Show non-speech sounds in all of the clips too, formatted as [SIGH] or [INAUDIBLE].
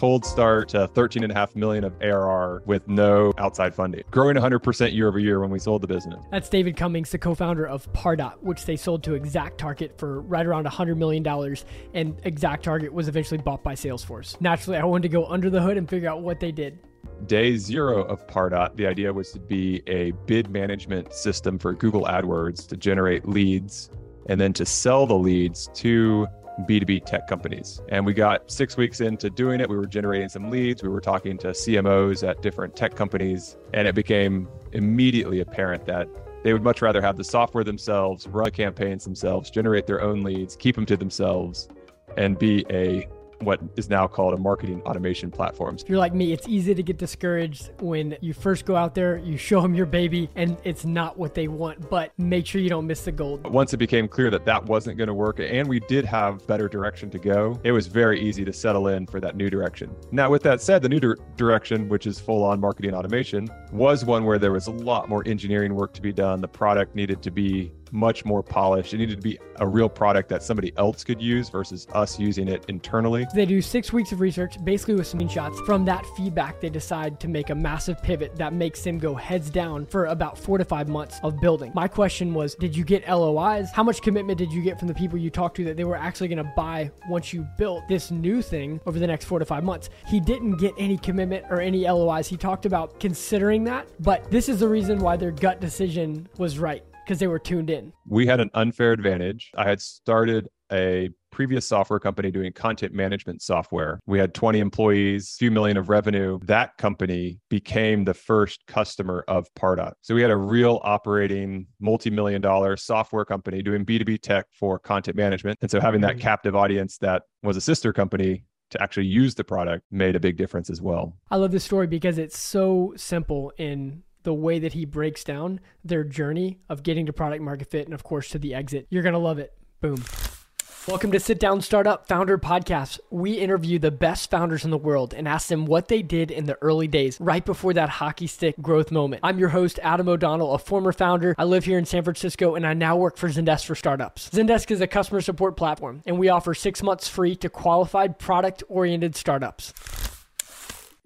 cold start to 13 and a half million of ARR with no outside funding, growing 100% year over year when we sold the business. That's David Cummings, the co-founder of Pardot, which they sold to Exact Target for right around $100 million. And Exact Target was eventually bought by Salesforce. Naturally, I wanted to go under the hood and figure out what they did. Day zero of Pardot, the idea was to be a bid management system for Google AdWords to generate leads and then to sell the leads to B2B tech companies. And we got six weeks into doing it. We were generating some leads. We were talking to CMOs at different tech companies. And it became immediately apparent that they would much rather have the software themselves, run campaigns themselves, generate their own leads, keep them to themselves, and be a what is now called a marketing automation platforms. If you're like me, it's easy to get discouraged when you first go out there, you show them your baby, and it's not what they want, but make sure you don't miss the gold. Once it became clear that that wasn't going to work, and we did have better direction to go, it was very easy to settle in for that new direction. Now, with that said, the new di- direction, which is full on marketing automation, was one where there was a lot more engineering work to be done. The product needed to be much more polished. It needed to be a real product that somebody else could use versus us using it internally. They do six weeks of research, basically with screenshots. From that feedback, they decide to make a massive pivot that makes them go heads down for about four to five months of building. My question was Did you get LOIs? How much commitment did you get from the people you talked to that they were actually going to buy once you built this new thing over the next four to five months? He didn't get any commitment or any LOIs. He talked about considering that, but this is the reason why their gut decision was right because they were tuned in. We had an unfair advantage. I had started a previous software company doing content management software. We had 20 employees, few million of revenue. That company became the first customer of Pardot. So we had a real operating multi-million dollar software company doing B2B tech for content management. And so having that mm-hmm. captive audience that was a sister company to actually use the product made a big difference as well. I love this story because it's so simple in the way that he breaks down their journey of getting to product market fit and, of course, to the exit. You're going to love it. Boom. Welcome to Sit Down Startup Founder Podcast. We interview the best founders in the world and ask them what they did in the early days, right before that hockey stick growth moment. I'm your host, Adam O'Donnell, a former founder. I live here in San Francisco and I now work for Zendesk for Startups. Zendesk is a customer support platform and we offer six months free to qualified product oriented startups.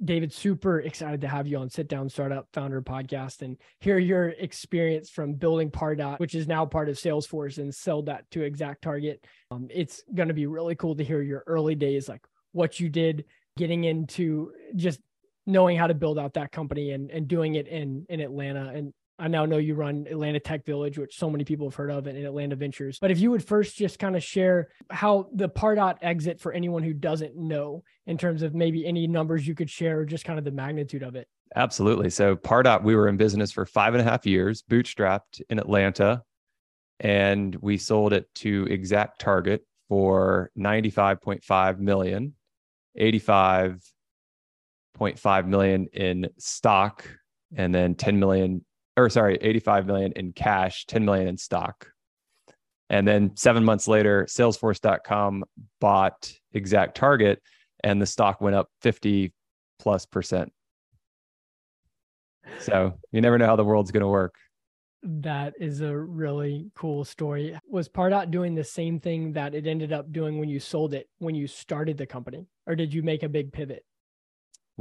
David, super excited to have you on Sit Down Startup Founder Podcast and hear your experience from building Pardot, which is now part of Salesforce, and sell that to ExactTarget. Um, it's going to be really cool to hear your early days, like what you did, getting into just knowing how to build out that company and, and doing it in in Atlanta and I now know you run Atlanta Tech Village, which so many people have heard of, and Atlanta Ventures. But if you would first just kind of share how the Pardot exit for anyone who doesn't know, in terms of maybe any numbers you could share, or just kind of the magnitude of it. Absolutely. So Pardot, we were in business for five and a half years, bootstrapped in Atlanta, and we sold it to Exact Target for 95.5 million, 85.5 million in stock, and then 10 million or sorry, 85 million in cash, 10 million in stock. And then seven months later, Salesforce.com bought Exact Target and the stock went up 50 plus percent. So you never know how the world's going to work. That is a really cool story. Was Pardot doing the same thing that it ended up doing when you sold it, when you started the company? Or did you make a big pivot?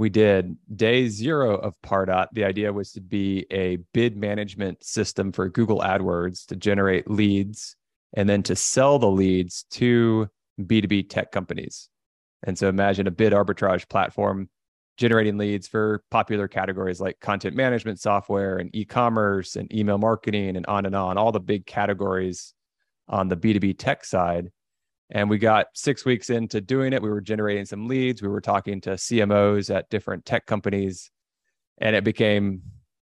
We did day zero of Pardot. The idea was to be a bid management system for Google AdWords to generate leads and then to sell the leads to B2B tech companies. And so imagine a bid arbitrage platform generating leads for popular categories like content management software and e commerce and email marketing and on and on, all the big categories on the B2B tech side. And we got six weeks into doing it. We were generating some leads. We were talking to CMOs at different tech companies. And it became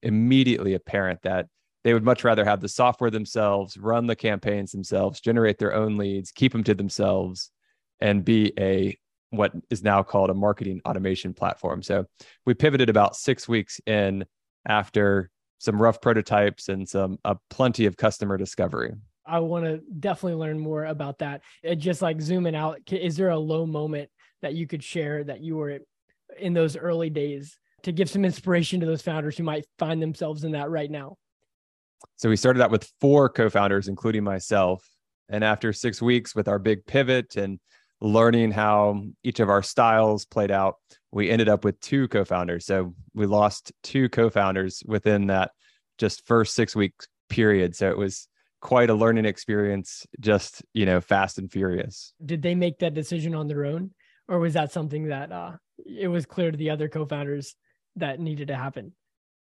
immediately apparent that they would much rather have the software themselves, run the campaigns themselves, generate their own leads, keep them to themselves, and be a what is now called a marketing automation platform. So we pivoted about six weeks in after some rough prototypes and some plenty of customer discovery. I want to definitely learn more about that. And just like zooming out, is there a low moment that you could share that you were in those early days to give some inspiration to those founders who might find themselves in that right now? So we started out with four co-founders, including myself. And after six weeks with our big pivot and learning how each of our styles played out, we ended up with two co-founders. So we lost two co-founders within that just first six week period. So it was quite a learning experience, just you know, fast and furious. Did they make that decision on their own, or was that something that uh, it was clear to the other co-founders that needed to happen?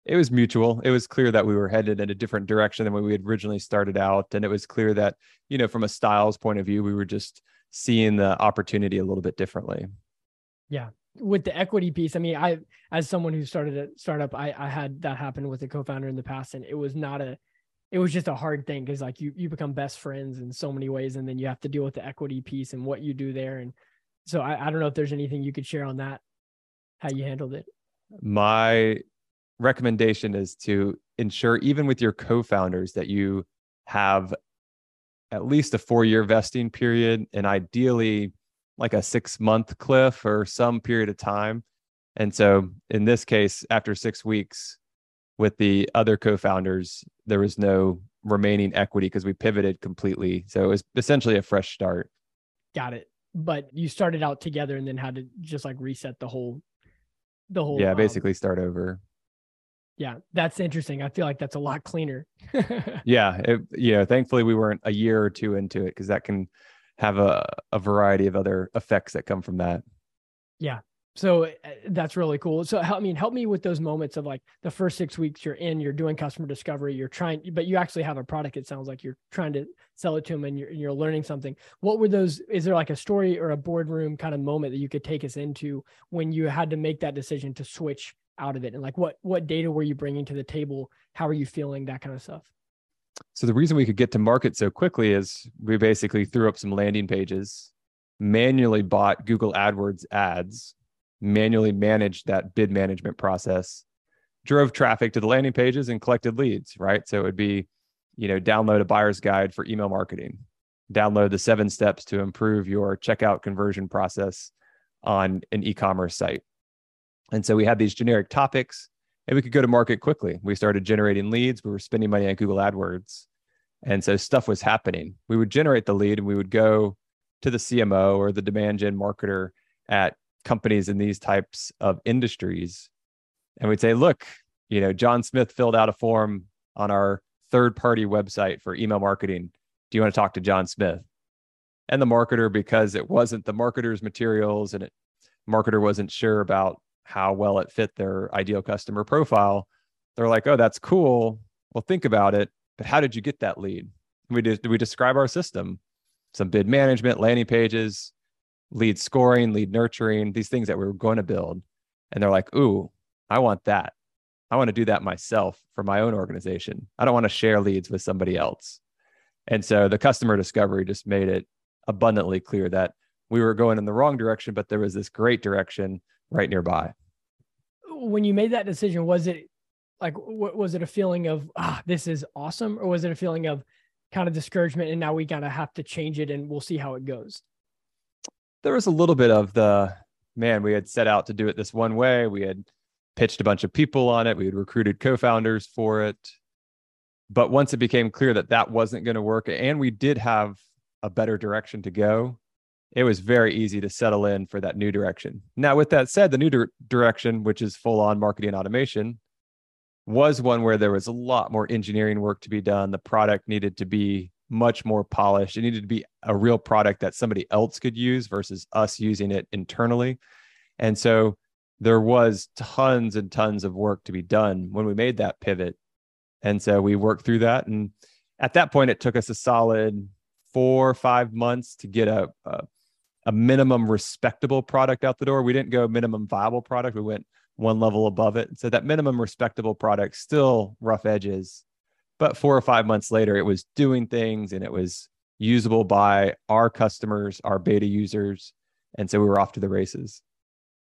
It was mutual. It was clear that we were headed in a different direction than when we had originally started out, and it was clear that you know, from a styles point of view, we were just seeing the opportunity a little bit differently. Yeah. With the equity piece, I mean, I, as someone who started a startup, I, I had that happen with a co-founder in the past and it was not a, it was just a hard thing because like you, you become best friends in so many ways and then you have to deal with the equity piece and what you do there. And so I, I don't know if there's anything you could share on that, how you handled it. My recommendation is to ensure even with your co-founders that you have at least a four year vesting period and ideally like a six month cliff or some period of time. And so in this case, after six weeks with the other co founders, there was no remaining equity because we pivoted completely. So it was essentially a fresh start. Got it. But you started out together and then had to just like reset the whole, the whole. Yeah, um, basically start over yeah that's interesting i feel like that's a lot cleaner [LAUGHS] yeah it, you know thankfully we weren't a year or two into it because that can have a, a variety of other effects that come from that yeah so uh, that's really cool. So i mean help me with those moments of like the first six weeks you're in you're doing customer discovery you're trying but you actually have a product it sounds like you're trying to sell it to them and you're, you're learning something. What were those is there like a story or a boardroom kind of moment that you could take us into when you had to make that decision to switch out of it? And like what what data were you bringing to the table? How are you feeling? That kind of stuff. So the reason we could get to market so quickly is we basically threw up some landing pages manually bought google adwords ads manually managed that bid management process drove traffic to the landing pages and collected leads right so it would be you know download a buyer's guide for email marketing download the seven steps to improve your checkout conversion process on an e-commerce site and so we had these generic topics and we could go to market quickly. We started generating leads. We were spending money on Google AdWords. And so stuff was happening. We would generate the lead and we would go to the CMO or the demand gen marketer at companies in these types of industries. And we'd say, look, you know, John Smith filled out a form on our third party website for email marketing. Do you want to talk to John Smith? And the marketer, because it wasn't the marketer's materials and it marketer wasn't sure about how well it fit their ideal customer profile, they're like, oh, that's cool. Well, think about it. But how did you get that lead? We did we describe our system, some bid management, landing pages, lead scoring, lead nurturing, these things that we were going to build. And they're like, ooh, I want that. I want to do that myself for my own organization. I don't want to share leads with somebody else. And so the customer discovery just made it abundantly clear that we were going in the wrong direction, but there was this great direction right nearby. When you made that decision, was it like was it a feeling of ah this is awesome, or was it a feeling of kind of discouragement and now we gotta have to change it and we'll see how it goes? There was a little bit of the man. We had set out to do it this one way. We had pitched a bunch of people on it. We had recruited co-founders for it. But once it became clear that that wasn't going to work, and we did have a better direction to go, it was very easy to settle in for that new direction. Now, with that said, the new di- direction, which is full on marketing automation, was one where there was a lot more engineering work to be done. The product needed to be much more polished. It needed to be a real product that somebody else could use versus us using it internally. And so there was tons and tons of work to be done when we made that pivot. And so we worked through that. And at that point, it took us a solid four or five months to get a, a a minimum respectable product out the door. We didn't go minimum viable product. We went one level above it. So that minimum respectable product still rough edges, but four or five months later, it was doing things and it was usable by our customers, our beta users, and so we were off to the races.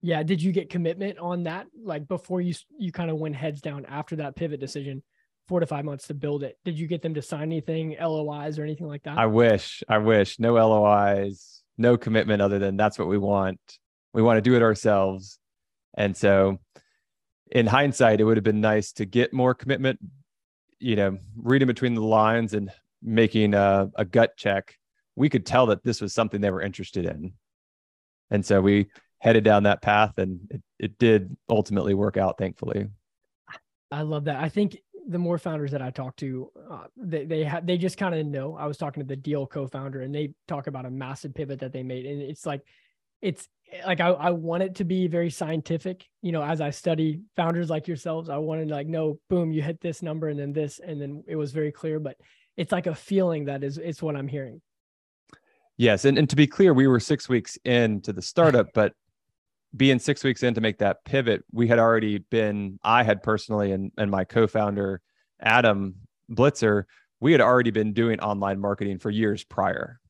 Yeah, did you get commitment on that like before you you kind of went heads down after that pivot decision? Four to five months to build it. Did you get them to sign anything, LOIs or anything like that? I wish. I wish. No LOIs no commitment other than that's what we want. We want to do it ourselves. And so in hindsight, it would have been nice to get more commitment, you know, reading between the lines and making a, a gut check. We could tell that this was something they were interested in. And so we headed down that path and it, it did ultimately work out, thankfully. I love that. I think the more founders that I talk to, uh, they they ha- they just kind of know. I was talking to the Deel co-founder, and they talk about a massive pivot that they made, and it's like, it's like I, I want it to be very scientific. You know, as I study founders like yourselves, I wanted to like, no, boom, you hit this number, and then this, and then it was very clear. But it's like a feeling that is it's what I'm hearing. Yes, and and to be clear, we were six weeks into the startup, [LAUGHS] but being six weeks in to make that pivot, we had already been, I had personally, and, and my co founder, Adam Blitzer, we had already been doing online marketing for years prior.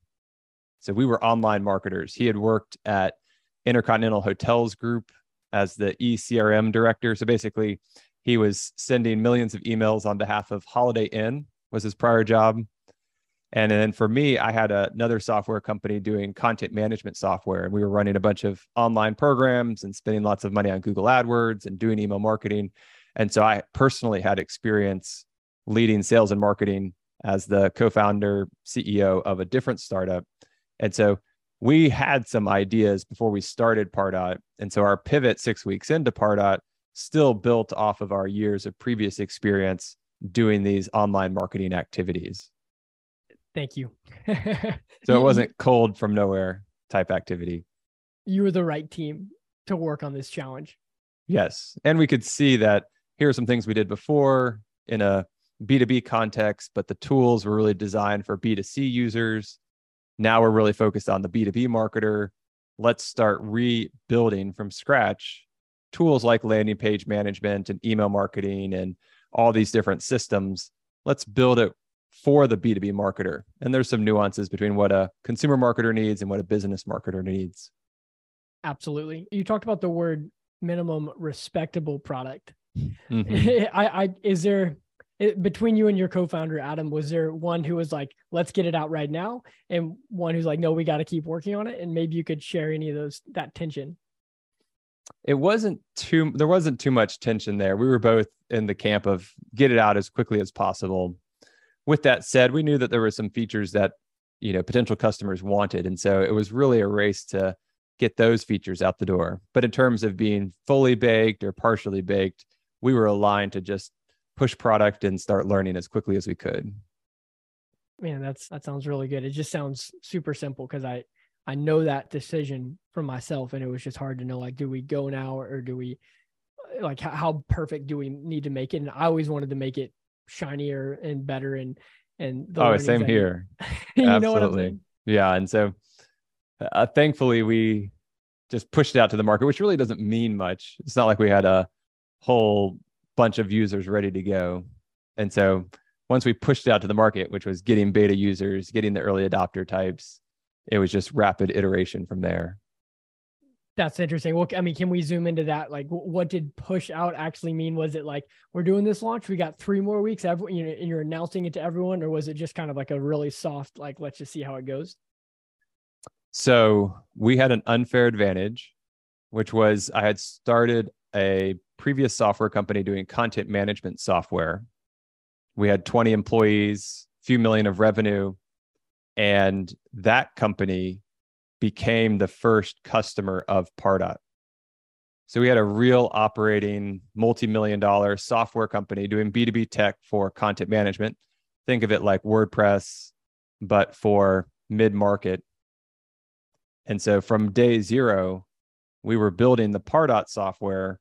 So we were online marketers. He had worked at Intercontinental Hotels Group as the ECRM director. So basically, he was sending millions of emails on behalf of Holiday Inn was his prior job. And then for me, I had another software company doing content management software, and we were running a bunch of online programs and spending lots of money on Google AdWords and doing email marketing. And so I personally had experience leading sales and marketing as the co founder, CEO of a different startup. And so we had some ideas before we started Pardot. And so our pivot six weeks into Pardot still built off of our years of previous experience doing these online marketing activities. Thank you. [LAUGHS] so it wasn't cold from nowhere type activity. You were the right team to work on this challenge. Yes. And we could see that here are some things we did before in a B2B context, but the tools were really designed for B2C users. Now we're really focused on the B2B marketer. Let's start rebuilding from scratch tools like landing page management and email marketing and all these different systems. Let's build it for the B2B marketer. And there's some nuances between what a consumer marketer needs and what a business marketer needs. Absolutely. You talked about the word minimum respectable product. Mm-hmm. [LAUGHS] I, I, is there it, between you and your co-founder Adam, was there one who was like, "Let's get it out right now," and one who's like, "No, we got to keep working on it"? And maybe you could share any of those that tension. It wasn't too. There wasn't too much tension there. We were both in the camp of get it out as quickly as possible with that said, we knew that there were some features that you know potential customers wanted, and so it was really a race to get those features out the door. But in terms of being fully baked or partially baked, we were aligned to just push product and start learning as quickly as we could. Man, that's that sounds really good. It just sounds super simple because I I know that decision for myself, and it was just hard to know like, do we go now or do we like how, how perfect do we need to make it? And I always wanted to make it shinier and better and and oh same here [LAUGHS] absolutely yeah and so uh, thankfully we just pushed it out to the market which really doesn't mean much it's not like we had a whole bunch of users ready to go and so once we pushed it out to the market which was getting beta users getting the early adopter types it was just rapid iteration from there that's interesting. Well, I mean, can we zoom into that? Like, what did push out actually mean? Was it like we're doing this launch, we got three more weeks, every, you know, and you're announcing it to everyone, or was it just kind of like a really soft, like let's just see how it goes? So we had an unfair advantage, which was I had started a previous software company doing content management software. We had 20 employees, few million of revenue, and that company became the first customer of Pardot. So we had a real operating multi-million dollar software company doing B2B tech for content management. Think of it like WordPress, but for mid-market. And so from day zero, we were building the Pardot software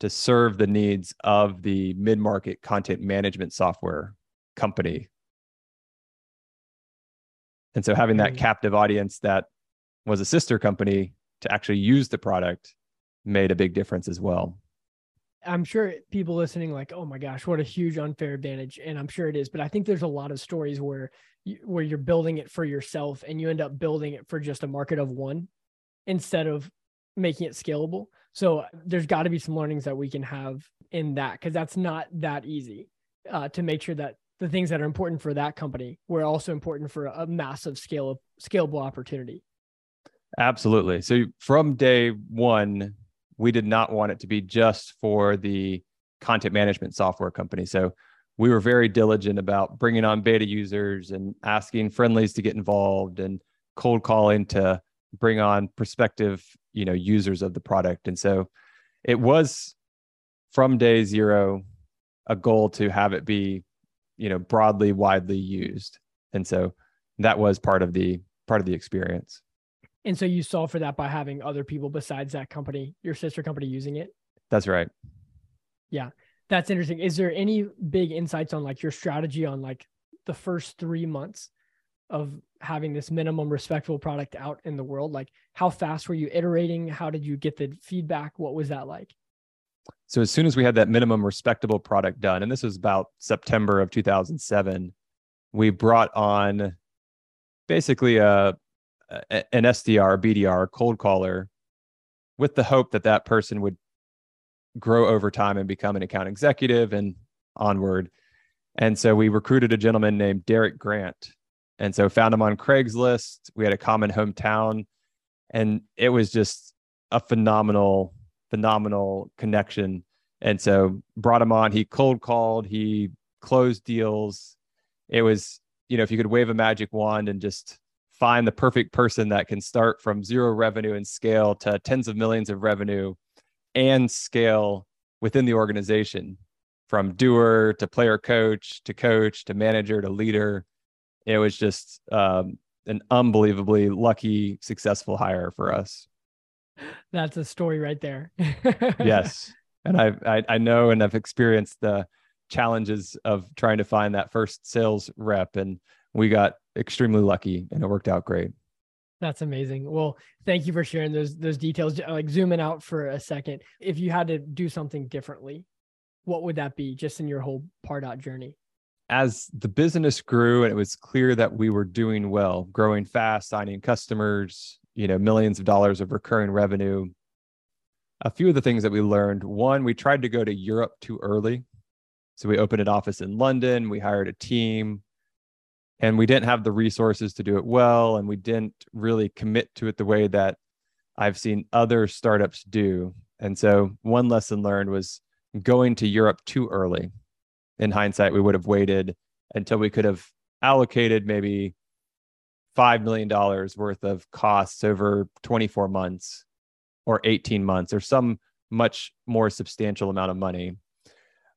to serve the needs of the mid-market content management software company. And so having that mm. captive audience that was a sister company to actually use the product made a big difference as well. I'm sure people listening like, "Oh my gosh, what a huge unfair advantage." And I'm sure it is, but I think there's a lot of stories where you, where you're building it for yourself and you end up building it for just a market of one instead of making it scalable. So there's got to be some learnings that we can have in that cuz that's not that easy uh, to make sure that the things that are important for that company were also important for a massive scale of scalable opportunity. Absolutely. So from day one, we did not want it to be just for the content management software company. So we were very diligent about bringing on beta users and asking friendlies to get involved and cold calling to bring on prospective, you know, users of the product. And so it was from day zero a goal to have it be, you know, broadly, widely used. And so that was part of the part of the experience. And so you solve for that by having other people besides that company, your sister company using it? That's right. Yeah. That's interesting. Is there any big insights on like your strategy on like the first three months of having this minimum respectful product out in the world? Like how fast were you iterating? How did you get the feedback? What was that like? So as soon as we had that minimum respectable product done, and this was about September of 2007, we brought on basically a, a an SDR, BDR, cold caller, with the hope that that person would grow over time and become an account executive and onward. And so we recruited a gentleman named Derek Grant. And so found him on Craigslist. We had a common hometown and it was just a phenomenal phenomenal connection. And so brought him on. He cold called, he closed deals. It was, you know, if you could wave a magic wand and just find the perfect person that can start from zero revenue and scale to tens of millions of revenue and scale within the organization from doer to player coach to coach to manager to leader. It was just um, an unbelievably lucky, successful hire for us. That's a story right there. [LAUGHS] yes. And I've, I, I know and I've experienced the challenges of trying to find that first sales rep. And we got extremely lucky and it worked out great. That's amazing. Well, thank you for sharing those those details. Like zooming out for a second, if you had to do something differently, what would that be just in your whole Pardot journey? As the business grew and it was clear that we were doing well, growing fast, signing customers, you know millions of dollars of recurring revenue a few of the things that we learned. One we tried to go to europe too early. So we opened an office in london we hired a team and we didn't have the resources to do it well and we didn't really commit to it the way that i've seen other startups do. And so one lesson learned was going to europe too early in hindsight we would have waited until we could have allocated maybe $5 million worth of costs over 24 months or 18 months or some much more substantial amount of money.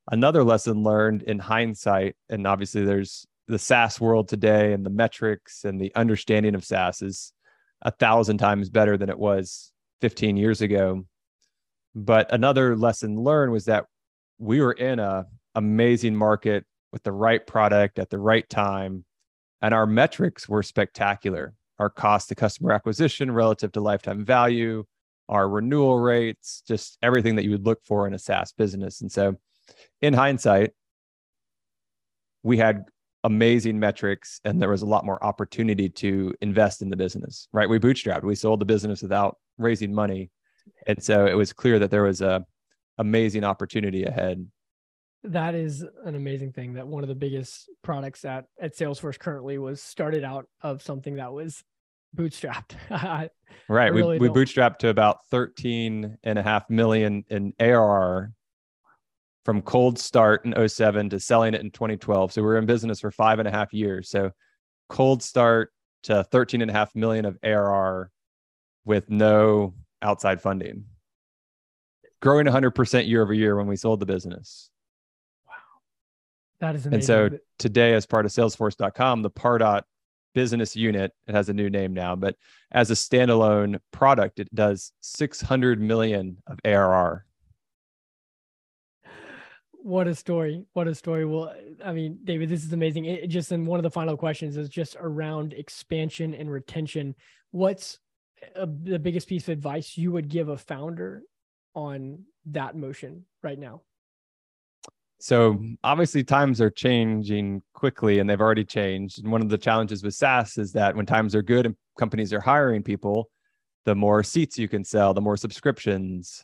Another lesson learned in hindsight, and obviously there's the SaaS world today and the metrics and the understanding of SaaS is a thousand times better than it was 15 years ago. But another lesson learned was that we were in a amazing market with the right product at the right time and our metrics were spectacular. Our cost to customer acquisition relative to lifetime value, our renewal rates, just everything that you would look for in a SaaS business. And so, in hindsight, we had amazing metrics and there was a lot more opportunity to invest in the business, right? We bootstrapped, we sold the business without raising money. And so it was clear that there was a amazing opportunity ahead that is an amazing thing that one of the biggest products at at salesforce currently was started out of something that was bootstrapped. [LAUGHS] Right. Really we, we bootstrapped to about 13 and a half million in arr from cold start in 07 to selling it in 2012 so we are in business for five and a half years. So cold start to 13 and a half million of arr with no outside funding. Growing 100% year over year when we sold the business that is amazing. And so today, as part of Salesforce.com, the Pardot business unit, it has a new name now, but as a standalone product, it does 600 million of ARR. What a story. What a story. Well, I mean, David, this is amazing. It, just in one of the final questions is just around expansion and retention. What's a, the biggest piece of advice you would give a founder on that motion right now? So obviously times are changing quickly and they've already changed. And one of the challenges with SaaS is that when times are good and companies are hiring people, the more seats you can sell, the more subscriptions.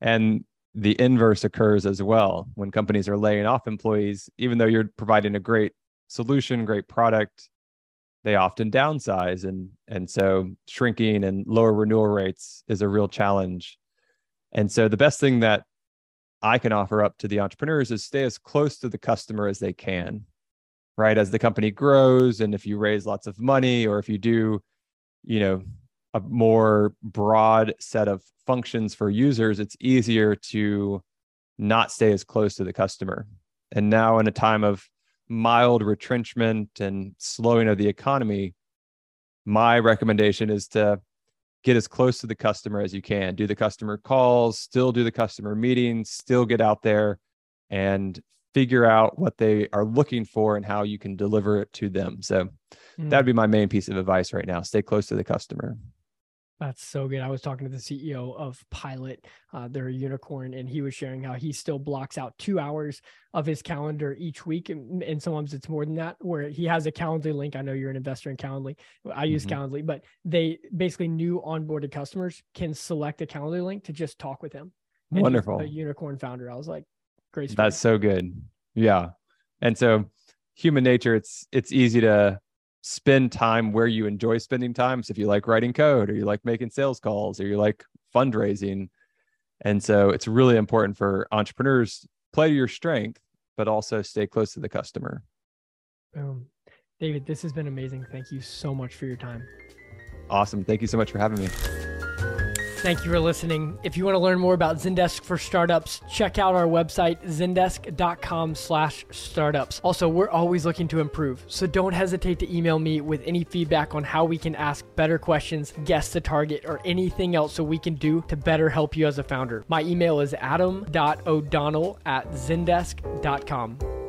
And the inverse occurs as well. When companies are laying off employees, even though you're providing a great solution, great product, they often downsize and and so shrinking and lower renewal rates is a real challenge. And so the best thing that I can offer up to the entrepreneurs is stay as close to the customer as they can, right? As the company grows, and if you raise lots of money, or if you do, you know, a more broad set of functions for users, it's easier to not stay as close to the customer. And now, in a time of mild retrenchment and slowing of the economy, my recommendation is to get as close to the customer as you can. Do the customer calls, still do the customer meetings, still get out there and figure out what they are looking for and how you can deliver it to them. So mm. that would be my main piece of advice right now. Stay close to the customer. That's so good. I was talking to the CEO of Pilot, uh, they're a unicorn, and he was sharing how he still blocks out two hours of his calendar each week. And, and sometimes it's more than that, where he has a Calendly link. I know you're an investor in Calendly. I use mm-hmm. Calendly, but they basically new onboarded customers can select a Calendly link to just talk with him. And Wonderful. A unicorn founder. I was like, great. That's so good. Yeah. And so human nature, it's it's easy to spend time where you enjoy spending time. So if you like writing code or you like making sales calls or you like fundraising. And so it's really important for entrepreneurs play to your strength, but also stay close to the customer. Boom. David, this has been amazing. Thank you so much for your time. Awesome. Thank you so much for having me. Thank you for listening. If you want to learn more about Zendesk for startups, check out our website, zendesk.com slash startups. Also, we're always looking to improve, so don't hesitate to email me with any feedback on how we can ask better questions, guess the target, or anything else so we can do to better help you as a founder. My email is adam.o'donnell at zendesk.com.